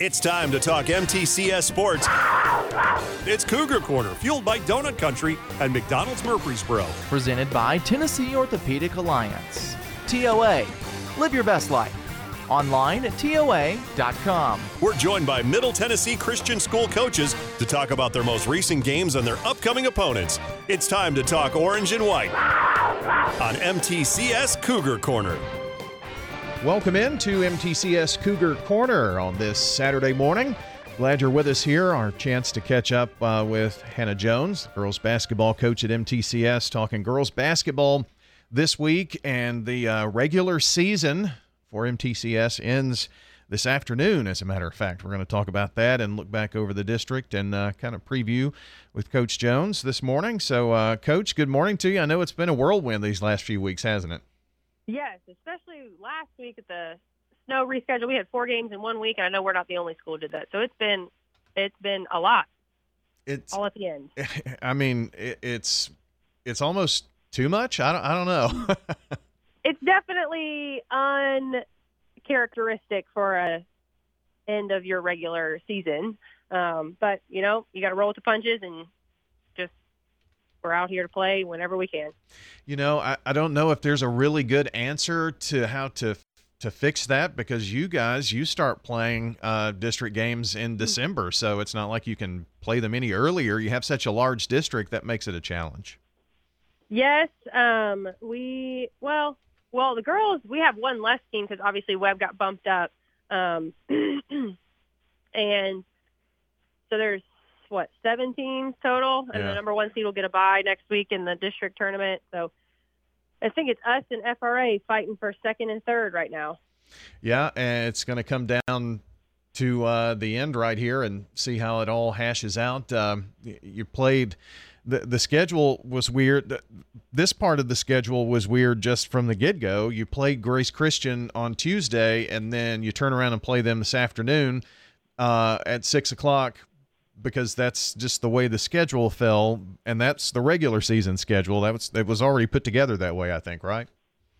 It's time to talk MTCS sports. It's Cougar Corner, fueled by Donut Country and McDonald's Murfreesboro. Presented by Tennessee Orthopedic Alliance. TOA. Live your best life. Online at TOA.com. We're joined by Middle Tennessee Christian School coaches to talk about their most recent games and their upcoming opponents. It's time to talk orange and white on MTCS Cougar Corner. Welcome in to MTCS Cougar Corner on this Saturday morning. Glad you're with us here. Our chance to catch up uh, with Hannah Jones, girls basketball coach at MTCS, talking girls basketball this week. And the uh, regular season for MTCS ends this afternoon, as a matter of fact. We're going to talk about that and look back over the district and uh, kind of preview with Coach Jones this morning. So, uh, Coach, good morning to you. I know it's been a whirlwind these last few weeks, hasn't it? Yes, especially last week at the snow reschedule. We had four games in one week, and I know we're not the only school did that. So it's been it's been a lot. It's all at the end. I mean, it, it's it's almost too much. I don't I don't know. it's definitely uncharacteristic for a end of your regular season. Um, but you know, you got to roll with the punches and we're out here to play whenever we can. You know, I, I don't know if there's a really good answer to how to to fix that because you guys you start playing uh, district games in mm. December, so it's not like you can play them any earlier. You have such a large district that makes it a challenge. Yes, um, we well, well the girls we have one less team because obviously Webb got bumped up, um, and so there's what 17 total, and yeah. the number one seed will get a bye next week in the district tournament. So I think it's us and FRA fighting for second and third right now. Yeah, and it's going to come down to uh, the end right here and see how it all hashes out. Um, you played. The, the schedule was weird. This part of the schedule was weird just from the get go. You played Grace Christian on Tuesday, and then you turn around and play them this afternoon uh, at six o'clock because that's just the way the schedule fell, and that's the regular season schedule. That was it was already put together that way, I think, right?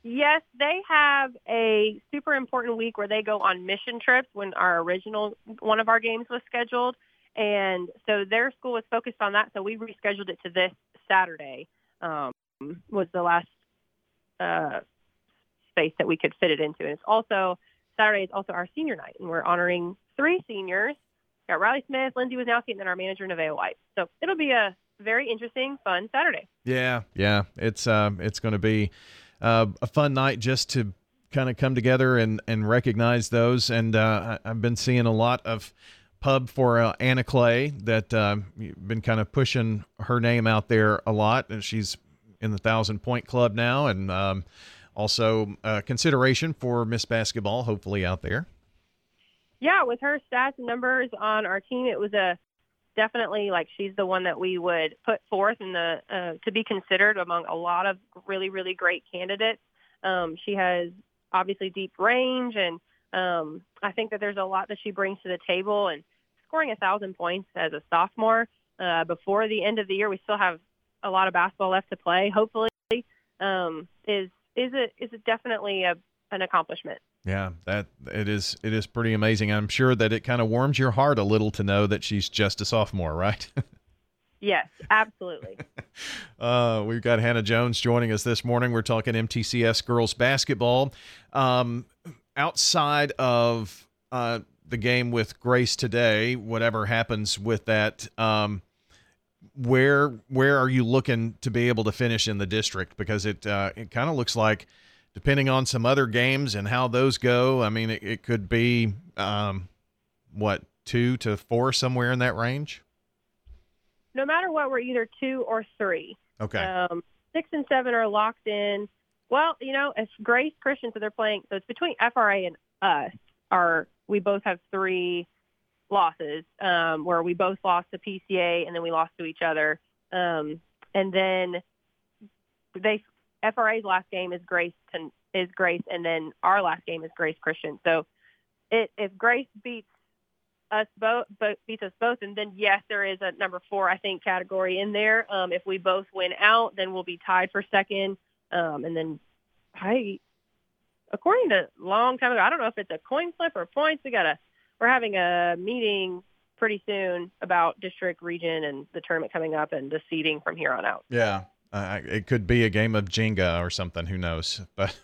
Yes, they have a super important week where they go on mission trips when our original one of our games was scheduled. And so their school was focused on that. So we rescheduled it to this Saturday um, was the last uh, space that we could fit it into. And it's also Saturday is also our senior night, and we're honoring three seniors got Riley Smith, Lindsay Wisnowski, and then our manager Nevaeh White. So it'll be a very interesting, fun Saturday. Yeah, yeah, it's um, it's going to be uh, a fun night just to kind of come together and and recognize those. And uh, I've been seeing a lot of pub for uh, Anna Clay that uh, been kind of pushing her name out there a lot, and she's in the thousand point club now, and um, also uh, consideration for Miss Basketball, hopefully out there yeah, with her stats and numbers on our team, it was a definitely like she's the one that we would put forth in the uh, to be considered among a lot of really really great candidates. Um, she has obviously deep range, and um, I think that there's a lot that she brings to the table. And scoring a thousand points as a sophomore uh, before the end of the year, we still have a lot of basketball left to play. Hopefully, um, is is it is it definitely a, an accomplishment. Yeah, that it is it is pretty amazing. I'm sure that it kind of warms your heart a little to know that she's just a sophomore, right? yes, absolutely. uh, we've got Hannah Jones joining us this morning. We're talking MTCS girls basketball. Um, outside of uh, the game with Grace today, whatever happens with that, um, where where are you looking to be able to finish in the district? Because it uh, it kind of looks like depending on some other games and how those go, I mean, it, it could be um, what two to four somewhere in that range. No matter what, we're either two or three. Okay. Um, six and seven are locked in. Well, you know, as Grace Christian, so they're playing. So it's between FRA and us. Are we both have three losses um, where we both lost to PCA and then we lost to each other, um, and then they FRA's last game is Grace is Grace, and then our last game is Grace Christian. So, it, if Grace beats us both, beats us both, and then yes, there is a number four I think category in there. Um, if we both win out, then we'll be tied for second, um, and then I, according to long time ago, I don't know if it's a coin flip or points. We gotta we're having a meeting pretty soon about district, region, and the tournament coming up and the seeding from here on out. Yeah. Uh, it could be a game of Jenga or something. Who knows? But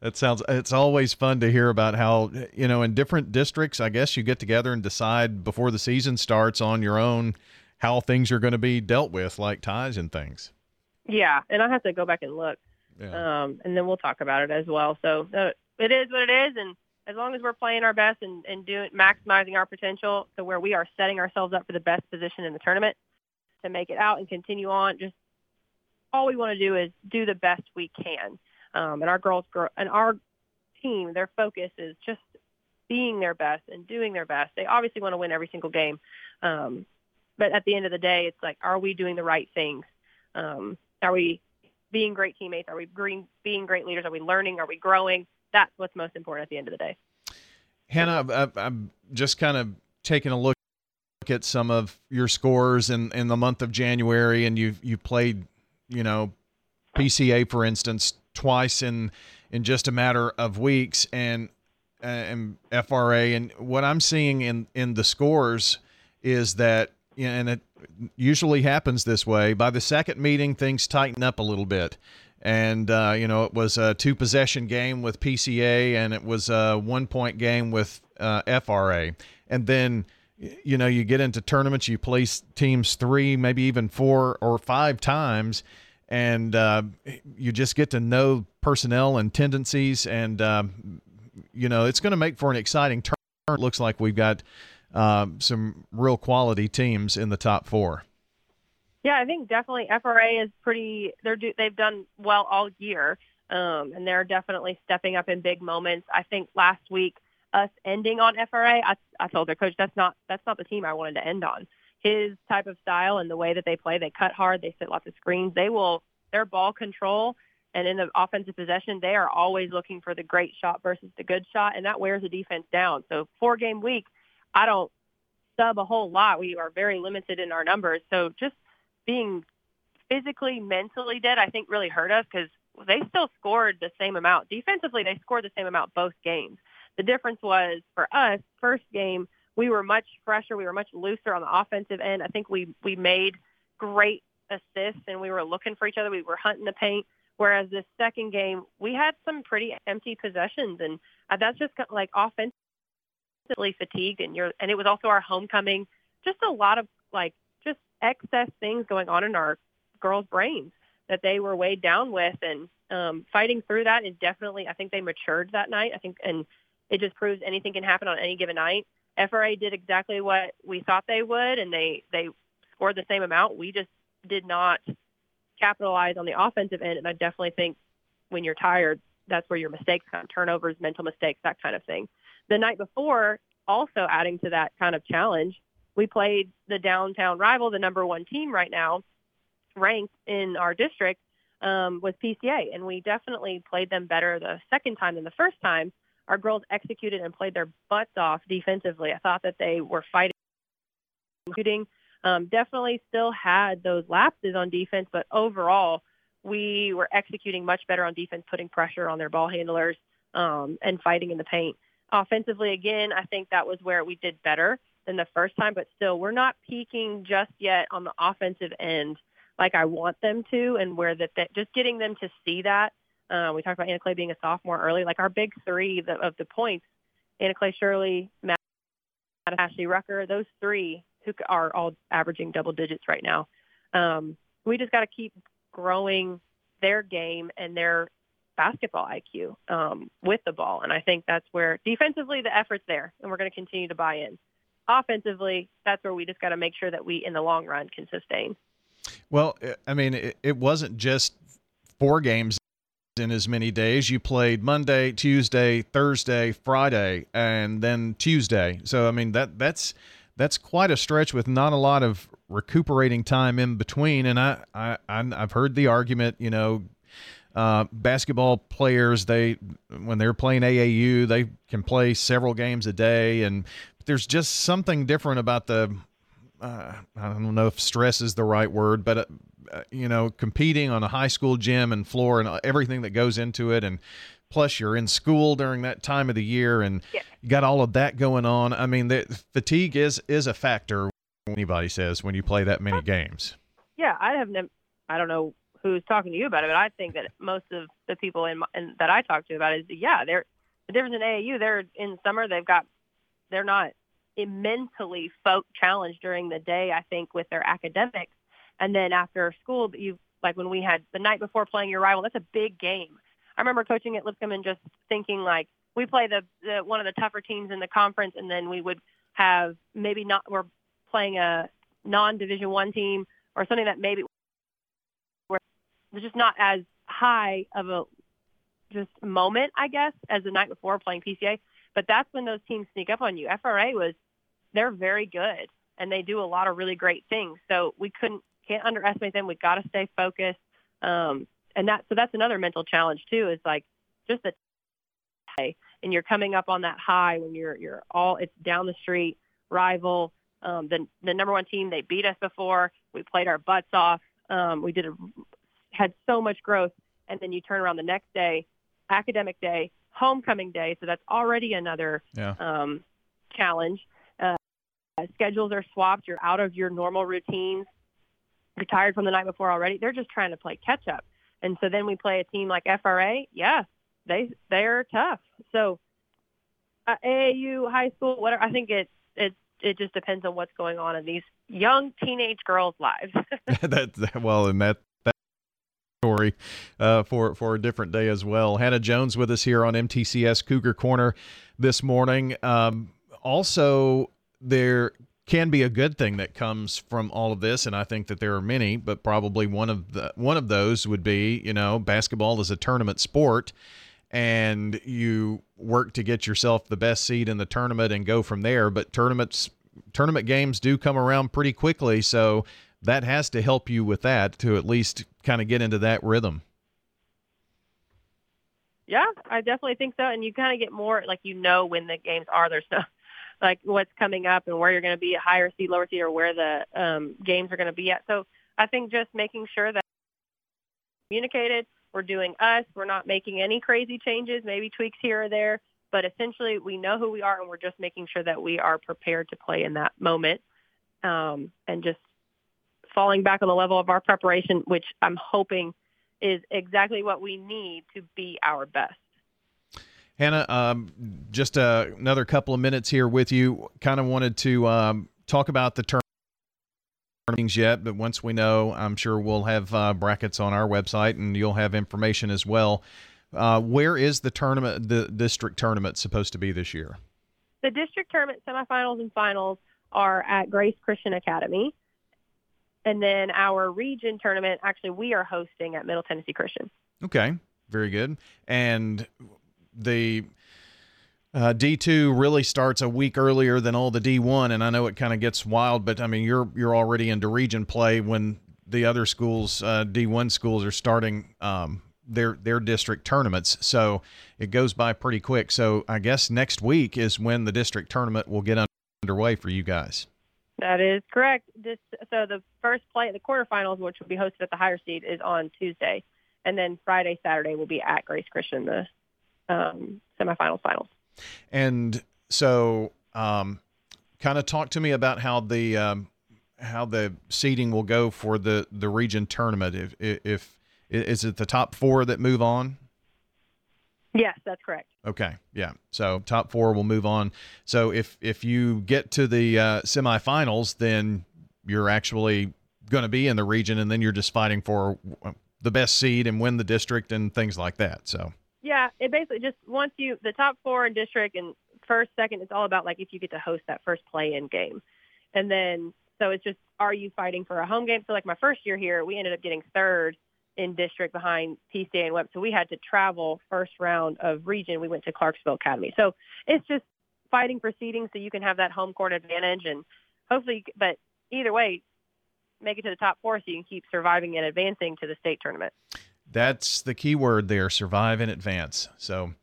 that sounds. It's always fun to hear about how you know in different districts. I guess you get together and decide before the season starts on your own how things are going to be dealt with, like ties and things. Yeah, and I have to go back and look, yeah. um, and then we'll talk about it as well. So uh, it is what it is, and as long as we're playing our best and, and doing maximizing our potential to where we are setting ourselves up for the best position in the tournament to make it out and continue on, just all we want to do is do the best we can. Um, and our girls grow, and our team, their focus is just being their best and doing their best. They obviously want to win every single game. Um, but at the end of the day, it's like, are we doing the right things? Um, are we being great teammates? Are we being, being great leaders? Are we learning? Are we growing? That's what's most important at the end of the day. Hannah, I'm just kind of taking a look at some of your scores in, in the month of January, and you you played, you know, PCA for instance, twice in in just a matter of weeks, and and FRA, and what I'm seeing in in the scores is that, and it usually happens this way. By the second meeting, things tighten up a little bit and uh, you know it was a two possession game with PCA, and it was a one point game with uh, FRA, and then you know you get into tournaments, you play teams three, maybe even four or five times, and uh, you just get to know personnel and tendencies, and um, you know it's going to make for an exciting turn. Looks like we've got um, some real quality teams in the top four. Yeah, I think definitely FRA is pretty. They're do, they've done well all year, um, and they're definitely stepping up in big moments. I think last week us ending on FRA, I, I told their coach that's not that's not the team I wanted to end on. His type of style and the way that they play, they cut hard, they set lots of screens. They will their ball control and in the offensive possession, they are always looking for the great shot versus the good shot, and that wears the defense down. So four game week, I don't sub a whole lot. We are very limited in our numbers. So just being physically, mentally dead, I think really hurt us because they still scored the same amount. Defensively, they scored the same amount both games. The difference was for us, first game, we were much fresher. We were much looser on the offensive end. I think we, we made great assists and we were looking for each other. We were hunting the paint. Whereas this second game, we had some pretty empty possessions, and that's just like offensively fatigued. And you're, and it was also our homecoming. Just a lot of like just excess things going on in our girls' brains that they were weighed down with, and um, fighting through that is definitely. I think they matured that night. I think, and it just proves anything can happen on any given night. FRA did exactly what we thought they would, and they they scored the same amount. We just did not capitalize on the offensive end, and I definitely think when you're tired, that's where your mistakes come, turnovers, mental mistakes, that kind of thing. The night before, also adding to that kind of challenge, we played the downtown rival, the number one team right now, ranked in our district um, with PCA, and we definitely played them better the second time than the first time. Our girls executed and played their butts off defensively. I thought that they were fighting, shooting. Um, definitely still had those lapses on defense, but overall, we were executing much better on defense, putting pressure on their ball handlers um, and fighting in the paint. Offensively, again, I think that was where we did better than the first time, but still we're not peaking just yet on the offensive end like I want them to and where that, that just getting them to see that. Uh, we talked about Anna Clay being a sophomore early, like our big three the, of the points, Anna Clay Shirley, Matt, Ashley Rucker, those three who are all averaging double digits right now. Um, we just got to keep growing their game and their basketball IQ um, with the ball. And I think that's where defensively the effort's there, and we're going to continue to buy in offensively, that's where we just got to make sure that we, in the long run, can sustain. Well, I mean, it, it wasn't just four games in as many days. You played Monday, Tuesday, Thursday, Friday, and then Tuesday. So I mean that that's that's quite a stretch with not a lot of recuperating time in between. And I, I I've heard the argument, you know, uh, basketball players they when they're playing AAU they can play several games a day and there's just something different about the uh, I don't know if stress is the right word, but uh, Uh, you know, competing on a high school gym and floor and everything that goes into it, and plus you're in school during that time of the year, and Yeah. you got all of that going on. I mean, the fatigue is is a factor. Anybody says when you play that many games. Yeah, I have never. I don't know who's talking to you about it, but I think that most of the people in, my, in that I talk to about it is yeah, they're the difference in AAU. They're in summer. They've got they're not mentally folk challenged during the day. I think with their academics, and then after school, you like when we had the night before playing your rival. That's a big game. I remember coaching at Lipscomb and just thinking like we play the, the one of the tougher teams in the conference, and then we would have maybe not we're playing a non-division one team or something that maybe where it's just not as high of a just moment, I guess, as the night before playing PCA. But that's when those teams sneak up on you. FRA was they're very good and they do a lot of really great things. So we couldn't can't underestimate them. We've got to stay focused. Um, and that so that's another mental challenge too. Is like just the and you're coming up on that high when you're you're all it's down the street rival. Um, the the number one team they beat us before. We played our butts off. Um, we did a, had so much growth, and then you turn around the next day, academic day, homecoming day. So that's already another Yeah. um, challenge. Uh, schedules are swapped. You're out of your normal routines. You're from the night before already. They're just trying to play catch up. And so then we play a team like FRA. Yeah, they they're tough. So uh, AAU, high school, whatever. I think it it it just depends on what's going on in these young teenage girls' lives. that well, and that that story uh, for for a different day as well. Hannah Jones with us here on MTCS Cougar Corner this morning. Um, also, there can be a good thing that comes from all of this, and I think that there are many, but probably one of the one of those would be, you know, basketball is a tournament sport. And you work to get yourself the best seed in the tournament and go from there. But tournaments, tournament games do come around pretty quickly, so that has to help you with that to at least kind of get into that rhythm. Yeah, I definitely think so. And you kind of get more like you know when the games are. There's no like what's coming up and where you're going to be at higher seed, lower seed, or where the um, games are going to be at. So I think just making sure that communicated, we're doing us. We're not making any crazy changes, maybe tweaks here or there, but essentially we know who we are and we're just making sure that we are prepared to play in that moment um, and just falling back on the level of our preparation, which I'm hoping is exactly what we need to be our best. Hannah, um, just uh, another couple of minutes here with you. Kind of wanted to um, talk about the tournaments yet, but once we know, I'm sure we'll have uh, brackets on our website and you'll have information as well. Uh, where is the tournament, the district tournament, supposed to be this year? The district tournament semifinals and finals are at Grace Christian Academy. And then our region tournament, actually, we are hosting at Middle Tennessee Christian. Okay, very good. And the uh, D2 really starts a week earlier than all the D1, and I know it kind of gets wild, but I mean you're you're already into region play when the other schools, uh, D1 schools, are starting um, their their district tournaments, so it goes by pretty quick. So I guess next week is when the district tournament will get underway for you guys. That is correct. This, so the first play the quarterfinals, which will be hosted at the higher seed, is on Tuesday, and then Friday, Saturday will be at Grace Christian, the um, semifinals, finals. And so, um, kind of talk to me about how the um, how the seeding will go for the the region tournament. If if is it the top four that move on? Yes, that's correct. Okay, yeah. So top four will move on. So if if you get to the uh, semifinals, then you're actually going to be in the region, and then you're just fighting for uh, the best seed and win the district and things like that. So Yeah, it basically just once you the top four in district and first, second, it's all about like if you get to host that first play-in game, and then so it's just are you fighting for a home game? So like my first year here, we ended up getting third in district behind PCA and Webb, so we had to travel first round of region. We went to Clarksville Academy, so it's just fighting for seeding so you can have that home court advantage and hopefully, but either way, make it to the top four so you can keep surviving and advancing to the state tournament. That's the key word there survive in advance. So,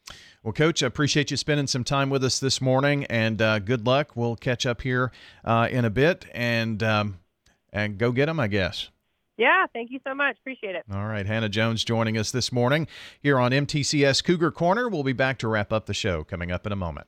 well, Coach, I appreciate you spending some time with us this morning and uh, good luck. We'll catch up here uh, in a bit and, um, and go get them, I guess. Yeah, thank you so much. Appreciate it. All right, Hannah Jones joining us this morning here on MTCS Cougar Corner. We'll be back to wrap up the show coming up in a moment.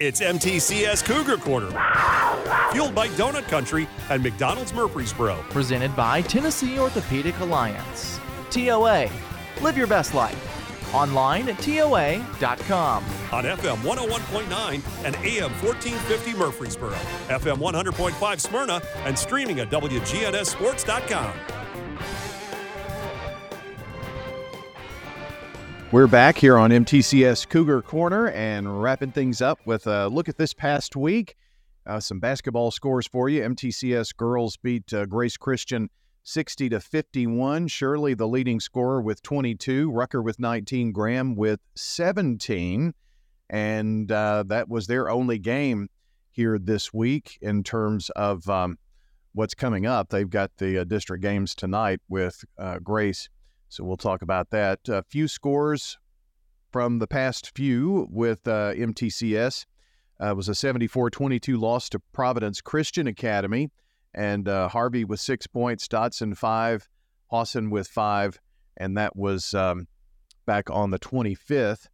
It's MTCS Cougar Corner. fueled by Donut Country and McDonald's Murfreesboro. Presented by Tennessee Orthopedic Alliance. TOA, live your best life. Online at TOA.com. On FM 101.9 and AM 1450 Murfreesboro, FM 100.5 Smyrna, and streaming at WGNSSports.com. We're back here on MTCS Cougar Corner and wrapping things up with a look at this past week. Uh, some basketball scores for you. MTCS girls beat uh, Grace Christian 60 to 51. Shirley, the leading scorer, with 22. Rucker with 19. Graham with 17. And uh, that was their only game here this week in terms of um, what's coming up. They've got the uh, district games tonight with uh, Grace so we'll talk about that. A few scores from the past few with uh, MTCS. Uh, was a 74-22 loss to Providence Christian Academy, and uh, Harvey with six points, Dotson five, Hawson with five, and that was um, back on the 25th.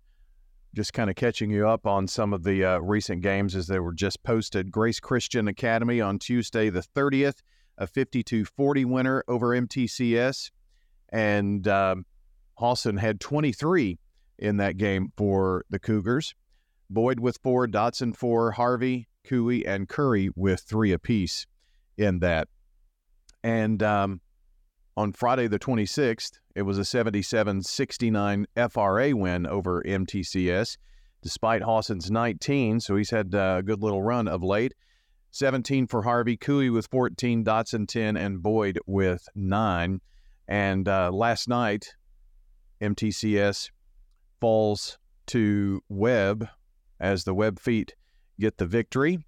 Just kind of catching you up on some of the uh, recent games as they were just posted. Grace Christian Academy on Tuesday the 30th, a 52-40 winner over MTCS and um, Hawson had 23 in that game for the Cougars. Boyd with four, Dotson four, Harvey, Cooey, and Curry with three apiece in that. And um, on Friday the 26th, it was a 77 69 FRA win over MTCS, despite Hawson's 19. So he's had a good little run of late. 17 for Harvey, Cooey with 14, Dotson 10, and Boyd with 9. And uh, last night, MTCS falls to Webb as the Webb feet get the victory.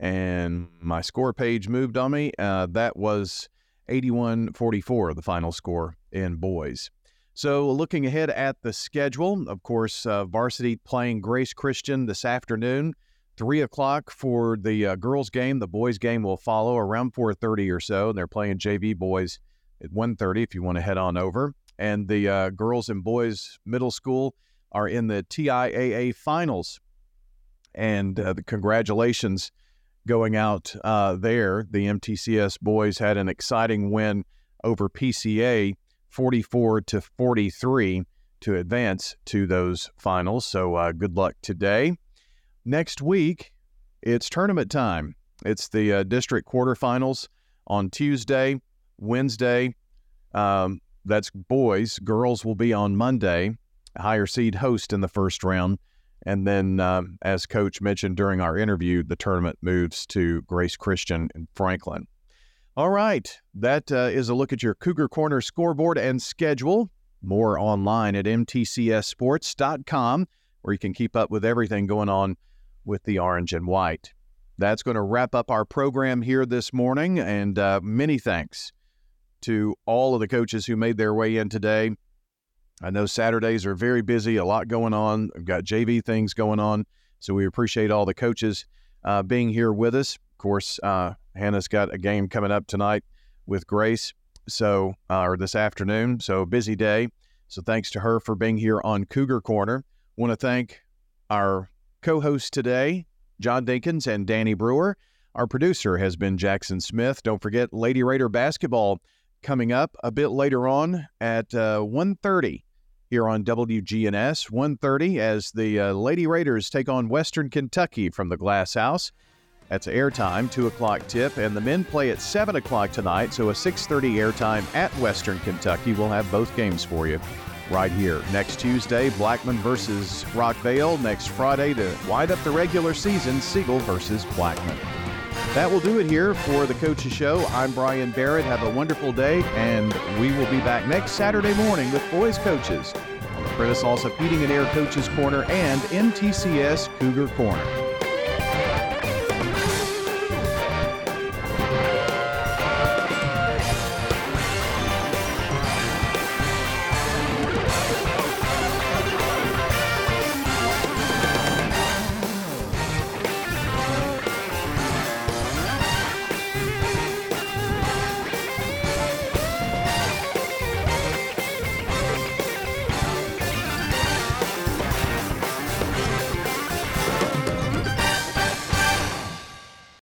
And my score page moved on me. Uh, that was 81 44, the final score in boys. So, looking ahead at the schedule, of course, uh, varsity playing Grace Christian this afternoon, three o'clock for the uh, girls' game. The boys' game will follow around 4:30 or so, and they're playing JV boys at 1.30 if you want to head on over. And the uh, girls and boys middle school are in the TIAA finals. And uh, the congratulations going out uh, there. The MTCS boys had an exciting win over PCA 44 to 43 to advance to those finals. So uh, good luck today. Next week, it's tournament time. It's the uh, district quarterfinals on Tuesday. Wednesday. Um, that's boys. Girls will be on Monday. Higher seed host in the first round. And then, um, as Coach mentioned during our interview, the tournament moves to Grace Christian in Franklin. All right. That uh, is a look at your Cougar Corner scoreboard and schedule. More online at mtcsports.com, where you can keep up with everything going on with the orange and white. that's going to wrap up our program here this morning. And uh, many thanks to all of the coaches who made their way in today. I know Saturdays are very busy, a lot going on. We've got JV things going on. So we appreciate all the coaches uh, being here with us. Of course, uh, Hannah's got a game coming up tonight with Grace, so uh, or this afternoon. So busy day. So thanks to her for being here on Cougar Corner. Want to thank our co-hosts today, John Dinkins and Danny Brewer. Our producer has been Jackson Smith. Don't forget Lady Raider basketball coming up a bit later on at uh, 1.30 here on WGNS. 1.30 as the uh, Lady Raiders take on Western Kentucky from the Glass House. That's airtime, 2 o'clock tip, and the men play at 7 o'clock tonight, so a 6.30 airtime at Western Kentucky. We'll have both games for you right here. Next Tuesday, Blackman versus Rockvale. Next Friday, to wind up the regular season, Siegel versus Blackman. That will do it here for the Coaches Show. I'm Brian Barrett. Have a wonderful day, and we will be back next Saturday morning with Boys Coaches on the Prentice Allsup Heating and Air Coaches Corner and MTCS Cougar Corner.